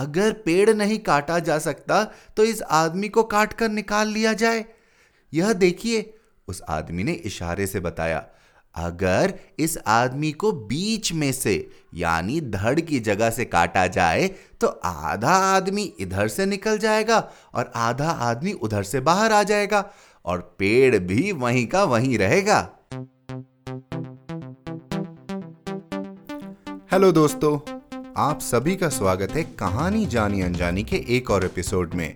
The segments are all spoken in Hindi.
अगर पेड़ नहीं काटा जा सकता तो इस आदमी को काट कर निकाल लिया जाए। यह देखिए, उस आदमी ने इशारे से बताया, अगर इस आदमी को बीच में से, यानी धड़ की जगह से काटा जाए तो आधा आदमी इधर से निकल जाएगा और आधा आदमी उधर से बाहर आ जाएगा और पेड़ भी वहीं का वहीं रहेगा। हेलो दोस्तों आप सभी का स्वागत है कहानी जानी अनजानी के एक और एपिसोड में।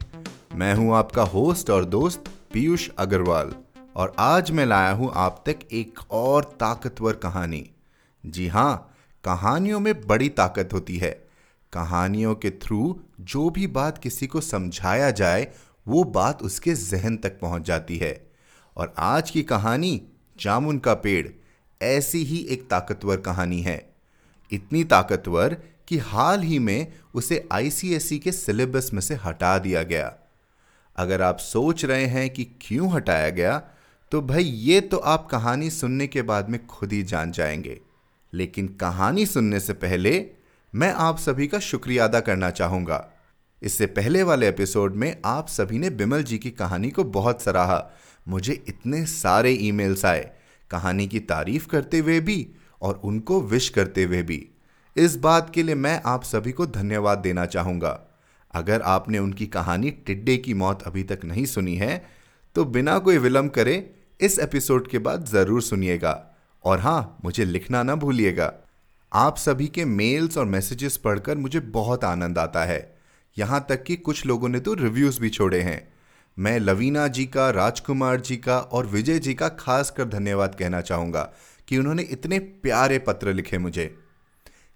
मैं हूँ आपका होस्ट और दोस्त पीयूष अग्रवाल और आज मैं लाया हूँ आप तक एक और ताकतवर कहानी। जी हाँ कहानियों में बड़ी ताकत होती है। कहानियों के थ्रू जो भी बात किसी को समझाया जाए, वो बात उसके जहन तक पहुँच जाती है। और आज की कहानी, जामुन का पेड़, ऐसी ही एक ताकतवर कहानी है। इतनी ताकतवर कि हाल ही में उसे आईसीएसई के सिलेबस में से हटा दिया गया। अगर आप सोच रहे हैं कि क्यों हटाया गया तो भाई ये तो आप कहानी सुनने के बाद में खुद ही जान जाएँगे। लेकिन कहानी सुनने से पहले मैं आप सभी का शुक्रिया अदा करना चाहूँगा। इससे पहले वाले एपिसोड में आप सभी ने बिमल जी की कहानी को बहुत सराहा। मुझे इतने सारे ईमेल्स आए, कहानी की तारीफ़ करते हुए भी और उनको विश करते हुए भी। इस बात के लिए मैं आप सभी को धन्यवाद देना चाहूँगा। अगर आपने उनकी कहानी टिड्डे की मौत अभी तक नहीं सुनी है तो बिना कोई विलंब करे इस एपिसोड के बाद ज़रूर सुनिएगा। और हाँ मुझे लिखना ना भूलिएगा। आप सभी के मेल्स और मैसेजेस पढ़कर मुझे बहुत आनंद आता है। यहाँ तक कि कुछ लोगों ने तो रिव्यूज़ भी छोड़े हैं। मैं लवीना जी का, राजकुमार जी का और विजय जी का खास कर धन्यवाद कहना चाहूँगा कि उन्होंने इतने प्यारे पत्र लिखे मुझे।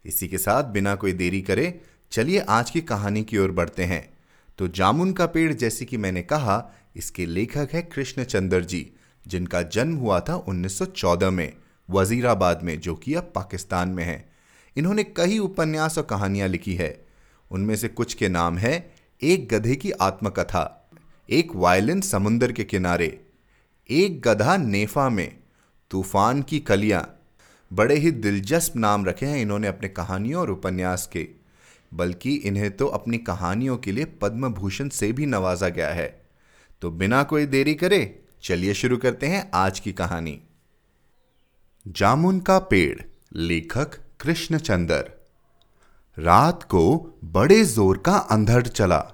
इसी के साथ बिना कोई देरी करे चलिए आज की कहानी की ओर बढ़ते हैं। तो जामुन का पेड़ जैसे कि मैंने कहा, इसके लेखक है कृष्णचंद्र जी, जिनका जन्म हुआ था 1914 में, वजीराबाद में, जो कि अब पाकिस्तान में है। इन्होंने कई उपन्यास और कहानियाँ लिखी है। उनमें से कुछ के नाम है, एक गधे की आत्मकथा, एक वायलिन समुंदर के किनारे, एक गधा नेफा में, तूफ़ान की कलियाँ बड़े ही दिलचस्प नाम रखे हैं इन्होंने अपने कहानियों और उपन्यास के। बल्कि इन्हें तो अपनी कहानियों के लिए पद्म भूषण से भी नवाजा गया है। तो बिना कोई देरी करे, चलिए शुरू करते हैं आज की कहानी। जामुन का पेड़, लेखक कृष्णचंद्र। रात को बड़े ज़ोर का अंधड़ चला।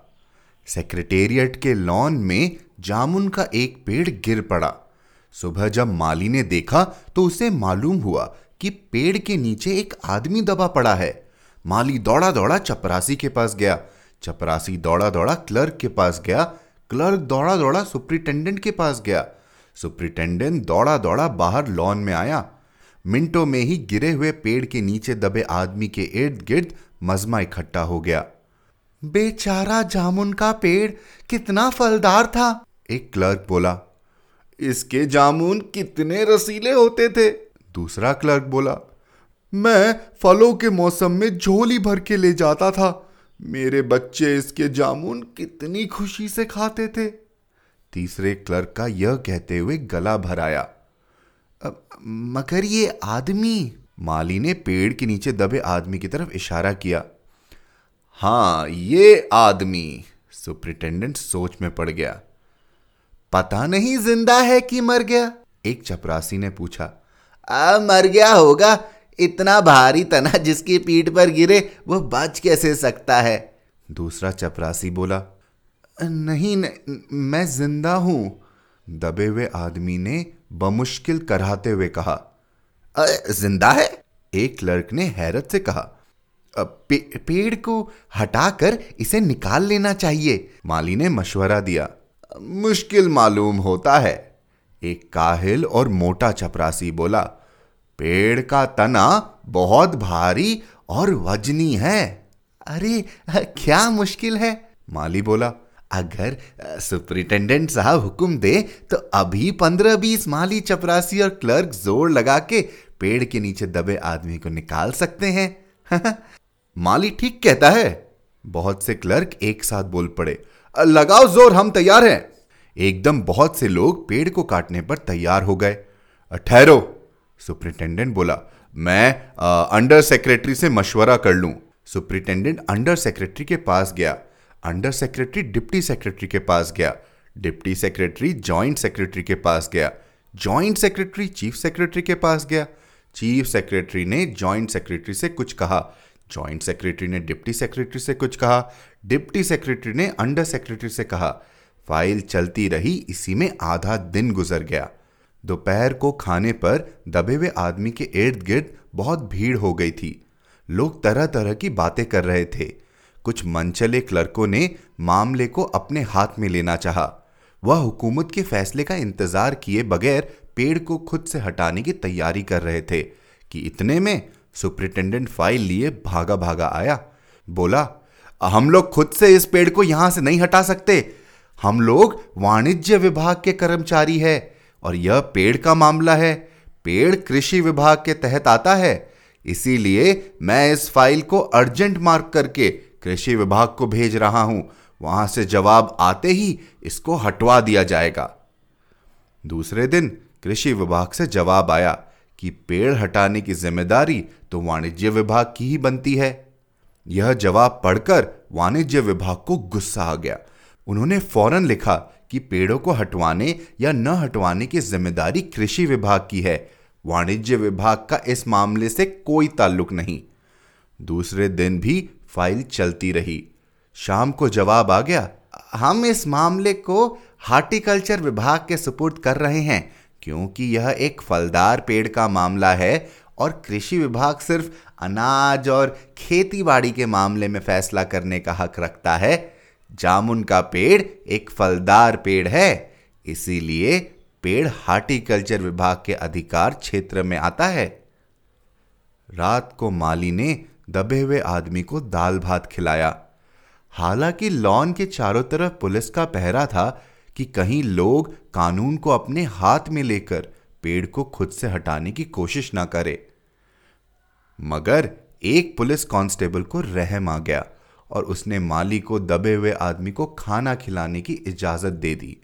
सेक्रेटेरिएट के लॉन में जामुन का एक पेड़ गिर पड़ा। सुबह जब माली ने देखा तो उसे मालूम हुआ कि पेड़ के नीचे एक आदमी दबा पड़ा है। माली दौड़ा दौड़ा चपरासी के पास गया। चपरासी दौड़ा दौड़ा क्लर्क के पास गया। क्लर्क दौड़ा दौड़ा सुप्रिटेंडेंट के पास गया। सुप्रिटेंडेंट दौड़ा दौड़ा बाहर लॉन में आया। मिनटों में ही गिरे हुए पेड़ के नीचे दबे आदमी के इर्द गिर्द मजमा इकट्ठा हो गया। बेचारा जामुन का पेड़ कितना फलदार था, एक क्लर्क बोला। इसके जामुन कितने रसीले होते थे। दूसरा क्लर्क बोला, मैं फलों के मौसम में झोली भर के ले जाता था। मेरे बच्चे इसके जामुन कितनी खुशी से खाते थे। तीसरे क्लर्क का यह कहते हुए गला भर आया मगर ये आदमी? माली ने पेड़ के नीचे दबे आदमी की तरफ़ इशारा किया हाँ ये आदमी। सुप्रिटेंडेंट सोच में पड़ गया, पता नहीं ज़िंदा है कि मर गया? एक चपरासी ने पूछा आ, मर गया होगा। इतना भारी तना जिसकी पीठ पर गिरे वो बच कैसे सकता है? दूसरा चपरासी बोला नहीं, नहीं मैं ज़िंदा हूँ। दबे हुए आदमी ने बमुश्किल कराते हुए कहा ज़िंदा है? एक लड़क ने हैरत से कहा पे, पेड़ को हटाकर इसे निकाल लेना चाहिए। माली ने मशवरा दिया मुश्किल मालूम होता है। एक काहिल और मोटा चपरासी बोला, पेड़ का तना बहुत भारी और वजनी है। अरे, क्या मुश्किल है? माली बोला, अगर सुपरिटेंडेंट साहब हुक्म दे तो अभी पंद्रह बीस माली चपरासी और क्लर्क ज़ोर लगा के पेड़ के नीचे दबे आदमी को निकाल सकते हैं। माली ठीक कहता है। बहुत से क्लर्क एक साथ बोल पड़े लगाओ ज़ोर, हम तैयार हैं। एकदम बहुत से लोग पेड़ को काटने पर तैयार हो गए। ठहरो सुपरिटेंडेंट बोला। मैं आ, अंडर सेक्रेटरी से मशवरा कर लूँ। सुप्रिंटेंडेंट अंडर सेक्रेटरी के पास गया। अंडर सेक्रेटरी डिप्टी सेक्रेटरी के पास गया। डिप्टी सेक्रेटरी जॉइंट सेक्रेटरी के पास गया। जॉइंट सेक्रेटरी चीफ सेक्रेटरी के पास गया। चीफ सेक्रेटरी ने जॉइंट सेक्रेटरी से कुछ कहा। जॉइंट सेक्रेटरी ने डिप्टी सेक्रेटरी से कुछ कहा। डिप्टी सेक्रेटरी ने अंडर सेक्रेटरी से कहा। फ़ाइल चलती रही, इसी में आधा दिन गुजर गया। दोपहर को खाने पर दबे हुए आदमी के इर्द गिर्द बहुत भीड़ हो गई थी। लोग तरह तरह की बातें कर रहे थे। कुछ मनचले क्लर्कों ने मामले को अपने हाथ में लेना चाहा। वह हुकूमत के फैसले का इंतज़ार किए बगैर पेड़ को खुद से हटाने की तैयारी कर रहे थे कि इतने में सुप्रिटेंडेंट फ़ाइल लिए भागा भागा आया। बोला, हम लोग खुद से इस पेड़ को यहाँ से नहीं हटा सकते। हम लोग वाणिज्य विभाग के कर्मचारी है और यह पेड़ का मामला है। पेड़ कृषि विभाग के तहत आता है। इसीलिए मैं इस फ़ाइल को अर्जेंट मार्क करके कृषि विभाग को भेज रहा हूँ। वहाँ से जवाब आते ही इसको हटवा दिया जाएगा। दूसरे दिन कृषि विभाग से जवाब आया कि पेड़ हटाने की ज़िम्मेदारी तो वाणिज्य विभाग की ही बनती है। यह जवाब पढ़कर वाणिज्य विभाग को गुस्सा आ गया। उन्होंने फ़ौरन लिखा कि पेड़ों को हटवाने या न हटवाने की ज़िम्मेदारी कृषि विभाग की है। वाणिज्य विभाग का इस मामले से कोई ताल्लुक नहीं। दूसरे दिन भी फ़ाइल चलती रही। शाम को जवाब आ गया, हम इस मामले को हार्टिकल्चर विभाग के सुपुर्द कर रहे हैं, क्योंकि यह एक फलदार पेड़ का मामला है और कृषि विभाग सिर्फ़ अनाज और खेती बाड़ी के मामले में फैसला करने का हक रखता है। जामुन का पेड़ एक फलदार पेड़ है। इसीलिए पेड़ हार्टिकल्चर विभाग के अधिकार क्षेत्र में आता है। रात को माली ने दबे हुए आदमी को दाल भात खिलाया। हालाँकि लॉन के चारों तरफ़ पुलिस का पहरा था कि कहीं लोग कानून को अपने हाथ में लेकर पेड़ को खुद से हटाने की कोशिश ना करे। मगर एक पुलिस कांस्टेबल को रहम आ गया। और उसने माली को दबे हुए आदमी को खाना खिलाने की इजाज़त दे दी।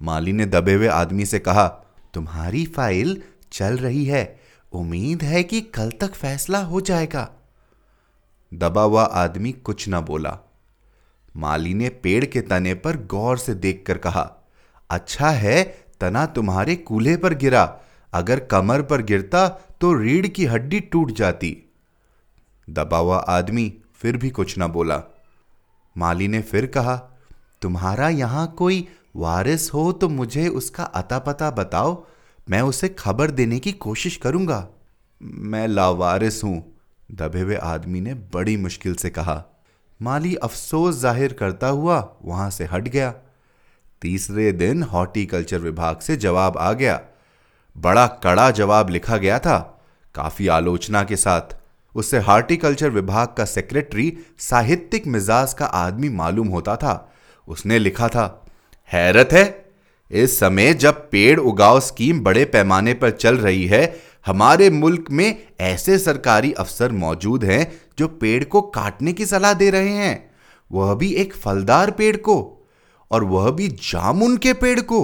माली ने दबे हुए आदमी से कहा, तुम्हारी फ़ाइल चल रही है। उम्मीद है कि कल तक फैसला हो जाएगा। दबा हुआ आदमी कुछ ना बोला। माली ने पेड़ के तने पर गौर से देखकर कहा अच्छा है, तना तुम्हारे कूल्हे पर गिरा। अगर कमर पर गिरता तो रीढ़ की हड्डी टूट जाती। दबा हुआ आदमी फिर भी कुछ ना बोला। माली ने फिर कहा, तुम्हारा यहाँ कोई वारिस हो तो मुझे उसका अता पता बताओ। मैं उसे खबर देने की कोशिश करूँगा। मैं लावारिस हूँ, दबे हुए आदमी ने बड़ी मुश्किल से कहा। माली अफसोस ज़ाहिर करता हुआ वहाँ से हट गया। तीसरे दिन हॉर्टिकल्चर विभाग से जवाब आ गया। बड़ा कड़ा जवाब लिखा गया था, काफ़ी आलोचना के साथ। उससे हार्टिकल्चर विभाग का सेक्रेटरी साहित्यिक मिजाज का आदमी मालूम होता था। उसने लिखा था, हैरत है, इस समय जब पेड़ उगाओ स्कीम बड़े पैमाने पर चल रही है, हमारे मुल्क में ऐसे सरकारी अफसर मौजूद हैं जो पेड़ को काटने की सलाह दे रहे हैं। वह भी एक फलदार पेड़ को, और वह भी जामुन के पेड़ को,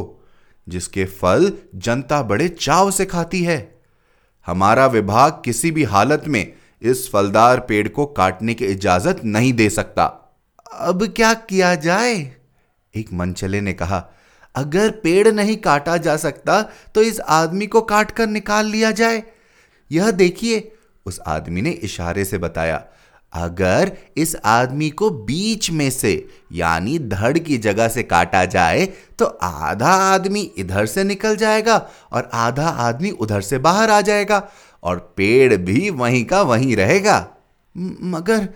जिसके फल जनता बड़े चाव से खाती है। हमारा विभाग किसी भी हालत में इस फलदार पेड़ को काटने की इजाज़त नहीं दे सकता। अब क्या किया जाए? एक मनचले ने कहा, अगर पेड़ नहीं काटा जा सकता तो इस आदमी को काट कर निकाल लिया जाए। यह देखिए, उस आदमी ने इशारे से बताया, अगर इस आदमी को बीच में से, यानी धड़ की जगह से काटा जाए तो आधा आदमी इधर से निकल जाएगा और आधा आदमी उधर से बाहर आ जाएगा। और पेड़ भी वहीं का वहीं रहेगा। मगर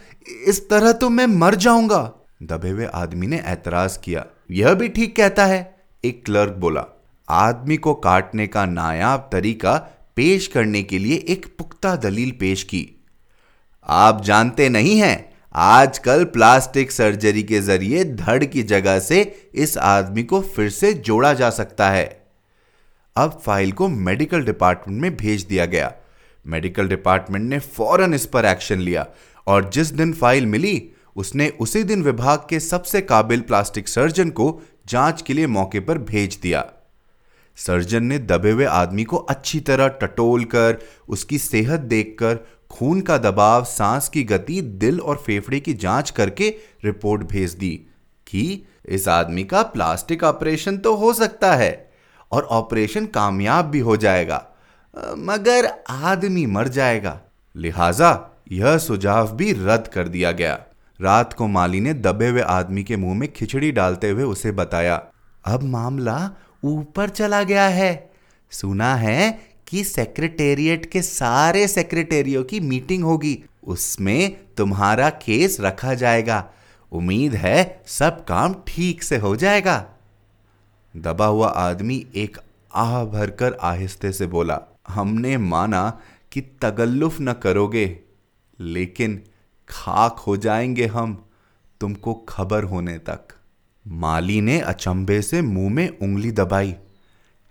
इस तरह तो मैं मर जाऊँगा। दबे हुए आदमी ने ऐतराज किया। यह भी ठीक कहता है, एक क्लर्क बोला। आदमी को काटने का नायाब तरीका पेश करने के लिए एक पुख्ता दलील पेश की। आप जानते नहीं हैं, आजकल प्लास्टिक सर्जरी के ज़रिए धड़ की जगह से इस आदमी को फिर से जोड़ा जा सकता है। अब फ़ाइल को मेडिकल डिपार्टमेंट में भेज दिया गया। मेडिकल डिपार्टमेंट ने फ़ौरन इस पर एक्शन लिया और जिस दिन फ़ाइल मिली, उसने उसी दिन विभाग के सबसे काबिल प्लास्टिक सर्जन को जाँच के लिए मौके पर भेज दिया। सर्जन ने दबे हुए आदमी को अच्छी तरह टटोल कर, उसकी सेहत देखकर, खून का दबाव, सांस की गति, दिल और फेफड़े की जाँच करके रिपोर्ट भेज दी कि इस आदमी का प्लास्टिक ऑपरेशन तो हो सकता है और ऑपरेशन कामयाब भी हो जाएगा। मगर आदमी मर जाएगा। लिहाजा, यह सुझाव भी रद्द कर दिया गया। रात को माली ने दबे हुए आदमी के मुँह में खिचड़ी डालते हुए उसे बताया, अब मामला ऊपर चला गया है। सुना है कि सेक्रेटेरिएट के सारे सेक्रेटेरियो की मीटिंग होगी। उसमें तुम्हारा केस रखा जाएगा। उम्मीद है सब काम ठीक से हो जाएगा। दबा हुआ आदमी एक आह भरकर आहिस्ते से बोला हमने माना कि तगल्लुफ न करोगे, लेकिन खाक हो जाएँगे हम तुमको खबर होने तक। माली ने अचंभे से मुँह में उंगली दबाई।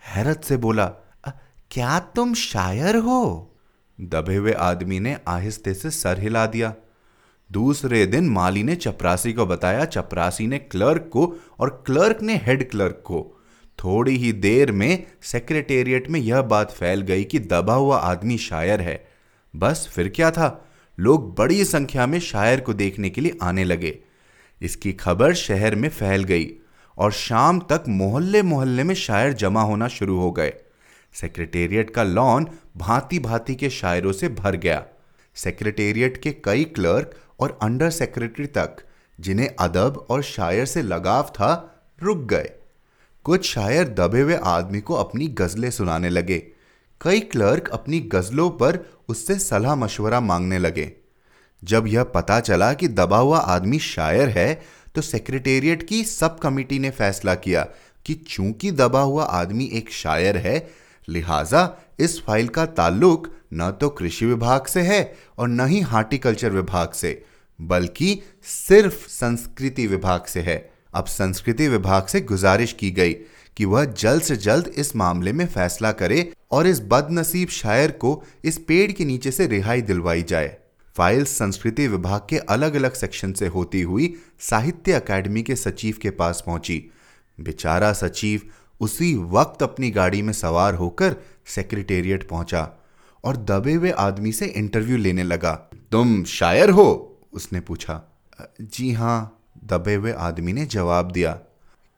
हैरत से बोला क्या तुम शायर हो? दबे हुए आदमी ने आहिस्ते से सर हिला दिया। दूसरे दिन माली ने चपरासी को बताया। चपरासी ने क्लर्क को और क्लर्क ने हेड क्लर्क को। थोड़ी ही देर में सेक्रेटेरिएट में यह बात फैल गई कि दबा हुआ आदमी शायर है। बस फिर क्या था? लोग बड़ी संख्या में शायर को देखने के लिए आने लगे। इसकी खबर शहर में फैल गई और शाम तक मोहल्ले मोहल्ले में शायर जमा होना शुरू हो गए। सेक्रेटेरिएट का लॉन भांति भांति के शायरों से भर गया। सेक्रेटेरिएट के कई क्लर्क और अंडर सेक्रेटरी तक, जिन्हें अदब और शायर से लगाव था, रुक गए। कुछ शायर दबे हुए आदमी को अपनी गजलें सुनाने लगे। कई क्लर्क अपनी गजलों पर उससे सलाह मशवरा मांगने लगे। जब यह पता चला कि दबा हुआ आदमी शायर है तो सेक्रेटेरिएट की सब कमेटी ने फैसला किया कि चूँकि दबा हुआ आदमी एक शायर है, लिहाजा इस फ़ाइल का ताल्लुक न तो कृषि विभाग से है और न ही हार्टिकल्चर विभाग से, बल्कि सिर्फ़ संस्कृति विभाग से है। अब संस्कृति विभाग से गुजारिश की गई कि वह जल्द से जल्द इस मामले में फैसला करे और इस बदनसीब शायर को इस पेड़ के नीचे से रिहाई दिलवाई जाए। फ़ाइल संस्कृति विभाग के अलग अलग सेक्शन से होती हुई साहित्य अकादमी के सचिव के पास पहुँची। बेचारा सचिव उसी वक्त अपनी गाड़ी में सवार होकर सेक्रेटेरिएट पहुँचा और दबे हुए आदमी से इंटरव्यू लेने लगा। तुम शायर हो? उसने पूछा। जी हाँ। दबे हुए आदमी ने जवाब दिया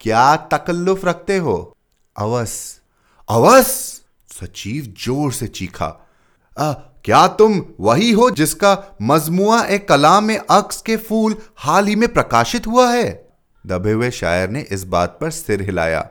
क्या तकल्लुफ रखते हो? अवस अवस सचिव ज़ोर से चीखा आ, क्या तुम वही हो जिसका मजमुआ एक कलाम में अक्स के फूल हाल ही में प्रकाशित हुआ है? दबे हुए शायर ने इस बात पर सिर हिलाया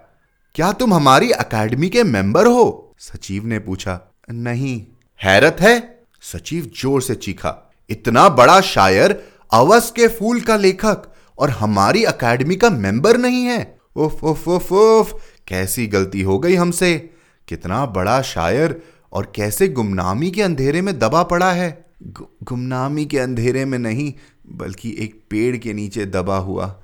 क्या तुम हमारी अकेडमी के मेंबर हो? सचिव ने पूछा नहीं। हैरत है? सचिव ज़ोर से चीखा इतना बड़ा शायर अवस के फूल का लेखक और हमारी अकेडमी का मेंबर नहीं है। उफ उफ उफ उफ। कैसी गलती हो गई हमसे? कितना बड़ा शायर और कैसे गुमनामी के अंधेरे में दबा पड़ा है। गु, गुमनामी के अंधेरे में नहीं बल्कि एक पेड़ के नीचे दबा हुआ।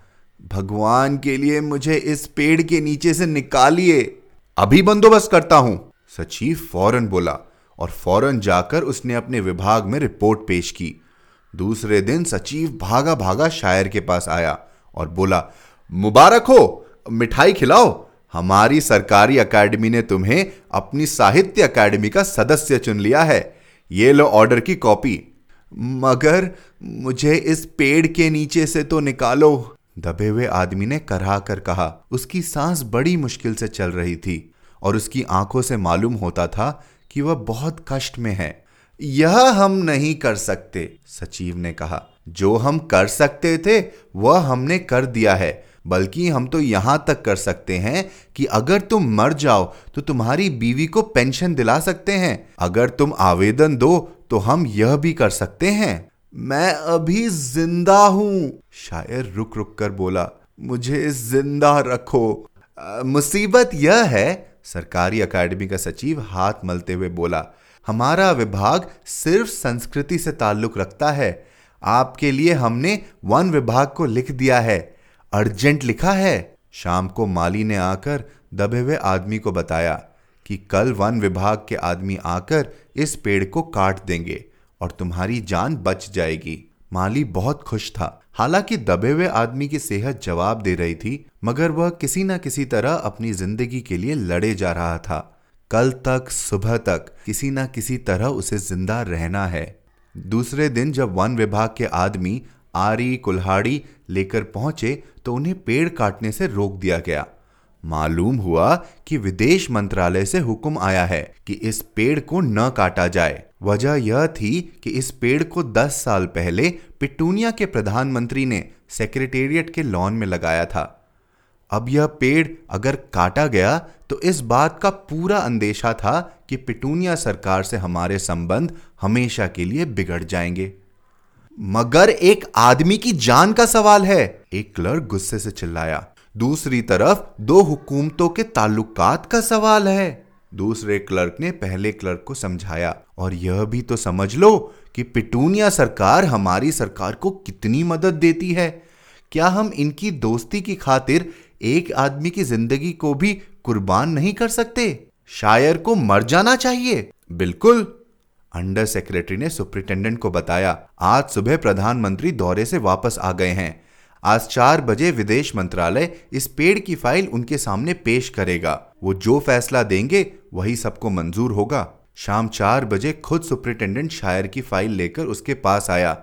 भगवान के लिए मुझे इस पेड़ के नीचे से निकालिए। अभी बंदोबस्त करता हूँ सचिव फ़ौरन बोला और फ़ौरन जाकर उसने अपने विभाग में रिपोर्ट पेश की। दूसरे दिन सचिव भागा भागा शायर के पास आया और बोला, मुबारक हो, मिठाई खिलाओ। हमारी सरकारी अकेडमी ने तुम्हें अपनी साहित्य अकेडमी का सदस्य चुन लिया है। ये लो ऑर्डर की कॉपी। मगर मुझे इस पेड़ के नीचे से तो निकालो। दबे हुए आदमी ने करहा कर कहा, उसकी सांस बड़ी मुश्किल से चल रही थी और उसकी आँखों से मालूम होता था कि वह बहुत कष्ट में है। यह हम नहीं कर सकते, सचिव ने कहा। जो हम कर सकते थे, वह हमने कर दिया है। बल्कि हम तो यहाँ तक कर सकते हैं कि अगर तुम मर जाओ तो तुम्हारी बीवी को पेंशन दिला सकते हैं। अगर तुम आवेदन दो तो हम यह भी कर सकते हैं। मैं अभी ज़िंदा हूँ, शायर रुक रुक कर बोला। मुझे ज़िंदा रखो। मुसीबत यह है, सरकारी अकेडमी का सचिव हाथ मलते हुए बोला। हमारा विभाग सिर्फ़ संस्कृति से ताल्लुक रखता है। आपके लिए हमने वन विभाग को लिख दिया है। अर्जेंट लिखा है। शाम को माली ने आकर दबे हुए आदमी को बताया कि कल वन विभाग के आदमी आकर इस पेड़ को काट देंगे और तुम्हारी जान बच जाएगी। माली बहुत खुश था। हालाँकि दबे हुए आदमी की सेहत जवाब दे रही थी, मगर वह किसी न किसी तरह अपनी ज़िंदगी के लिए लड़े जा रहा था। कल तक, सुबह तक, किसी ना किसी तरह उसे ज़िंदा रहना है। दूसरे दिन जब वन विभाग के आदमी आरी, कुल्हाड़ी लेकर पहुँचे तो उन्हें पेड़ काटने से रोक दिया गया। मालूम हुआ कि विदेश मंत्रालय से हुक्म आया है कि इस पेड़ को न काटा जाए। वजह यह थी कि इस पेड़ को 10 साल पहले पिटूनिया के प्रधानमंत्री ने सेक्रेटेरिएट के लॉन में लगाया था। अब यह पेड़ अगर काटा गया तो इस बात का पूरा अंदेशा था कि पिटूनिया सरकार से हमारे संबंध हमेशा के लिए बिगड़ जाएँगे। मगर एक आदमी की जान का सवाल है, एक क्लर्क गुस्से से चिल्लाया। दूसरी तरफ़ दो हुकूमतों के ताल्लुकात का सवाल है। दूसरे क्लर्क ने पहले क्लर्क को समझाया, और यह भी तो समझ लो कि पिटूनिया सरकार हमारी सरकार को कितनी मदद देती है। क्या हम इनकी दोस्ती की खातिर एक आदमी की ज़िंदगी को भी कुर्बान नहीं कर सकते। शायर को मर जाना चाहिए। बिल्कुल। अंडर सेक्रेटरी ने सुप्रिंटेंडेंट को बताया, आज सुबह प्रधानमंत्री दौरे से वापस आ गए हैं। आज चार बजे विदेश मंत्रालय इस पेड़ की फ़ाइल उनके सामने पेश करेगा। वो जो फैसला देंगे, वही सबको मंजूर होगा। शाम चार बजे खुद सुप्रिंटेंडेंट शायर की फ़ाइल लेकर उसके पास आया।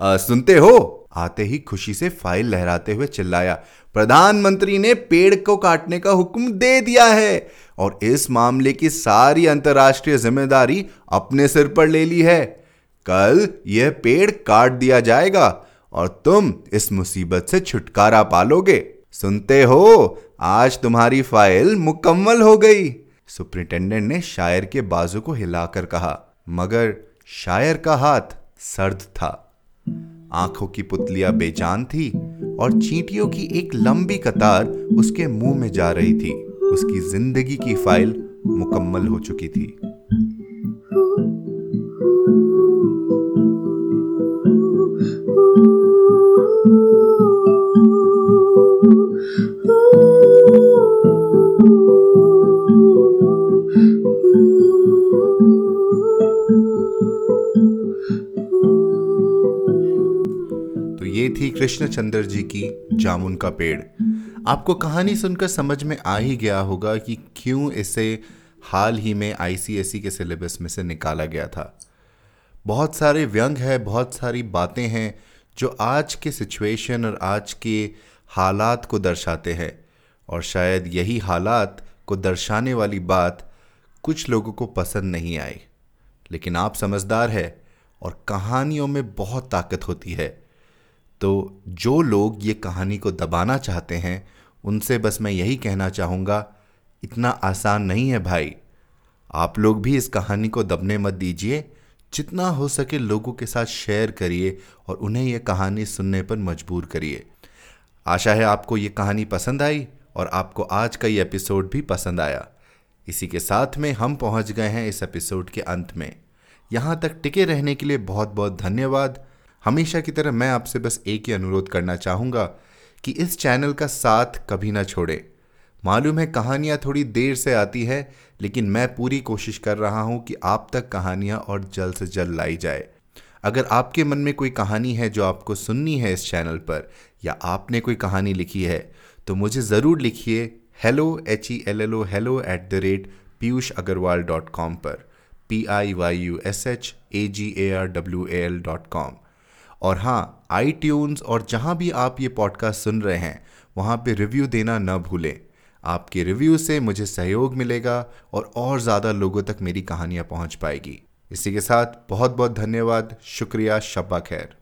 आ, सुनते हो? आते ही खुशी से फ़ाइल लहराते हुए चिल्लाया प्रधानमंत्री ने पेड़ को काटने का हुक्म दे दिया है और इस मामले की सारी अंतर्राष्ट्रीय ज़िम्मेदारी अपने सिर पर ले ली है। कल यह पेड़ काट दिया जाएगा और तुम इस मुसीबत से छुटकारा पालोगे। सुनते हो? आज तुम्हारी फ़ाइल मुकम्मल हो गई। सुप्रिंटेंडेंट ने शायर के बाजू को हिलाकर कहा मगर शायर का हाथ सर्द था। आँखों की पुतलियाँ बेजान थी और चींटियों की एक लंबी कतार उसके मुँह में जा रही थी। उसकी ज़िंदगी की फ़ाइल मुकम्मल हो चुकी थी। ये थी कृष्णचंद्र जी की जामुन का पेड़। आपको कहानी सुनकर समझ में आ ही गया होगा कि क्यों इसे हाल ही में आईसीएसई के सिलेबस में से निकाला गया था। बहुत सारे व्यंग है, बहुत सारी बातें हैं जो आज के सिचुएशन और आज के हालात को दर्शाते हैं। और शायद यही हालात को दर्शाने वाली बात कुछ लोगों को पसंद नहीं आई। लेकिन आप समझदार है और कहानियों में बहुत ताकत होती है। तो जो लोग ये कहानी को दबाना चाहते हैं, उनसे बस मैं यही कहना चाहूँगा, इतना आसान नहीं है भाई। आप लोग भी इस कहानी को दबने मत दीजिए, जितना हो सके लोगों के साथ शेयर करिए और उन्हें यह कहानी सुनने पर मजबूर करिए। आशा है आपको ये कहानी पसंद आई और आपको आज का ये एपिसोड भी पसंद आया। इसी के साथ में हम पहुँच गए हैं इस एपिसोड के अंत में। यहाँ तक टिके रहने के लिए बहुत बहुत धन्यवाद। हमेशा की तरह मैं आपसे बस एक ही अनुरोध करना चाहूँगा कि इस चैनल का साथ कभी ना छोड़े। मालूम है कहानियाँ थोड़ी देर से आती है, लेकिन मैं पूरी कोशिश कर रहा हूँ कि आप तक कहानियाँ और जल्द से जल्द लाई जाए। अगर आपके मन में कोई कहानी है जो आपको सुननी है इस चैनल पर, या आपने कोई कहानी लिखी है तो मुझे ज़रूर लिखिए hello H E L L O hello at the rate Piyush Agarwal dot com पर। P I Y U S H A G A R W A L dot com और हाँ आई और जहाँ भी आप ये पॉडकास्ट सुन रहे हैं, वहाँ पे रिव्यू देना न भूलें। आपके रिव्यू से मुझे सहयोग मिलेगा और और ज़्यादा लोगों तक मेरी कहानियाँ पहुँच पाएगी। इसी के साथ बहुत बहुत धन्यवाद। शुक्रिया, शब्बा खैर।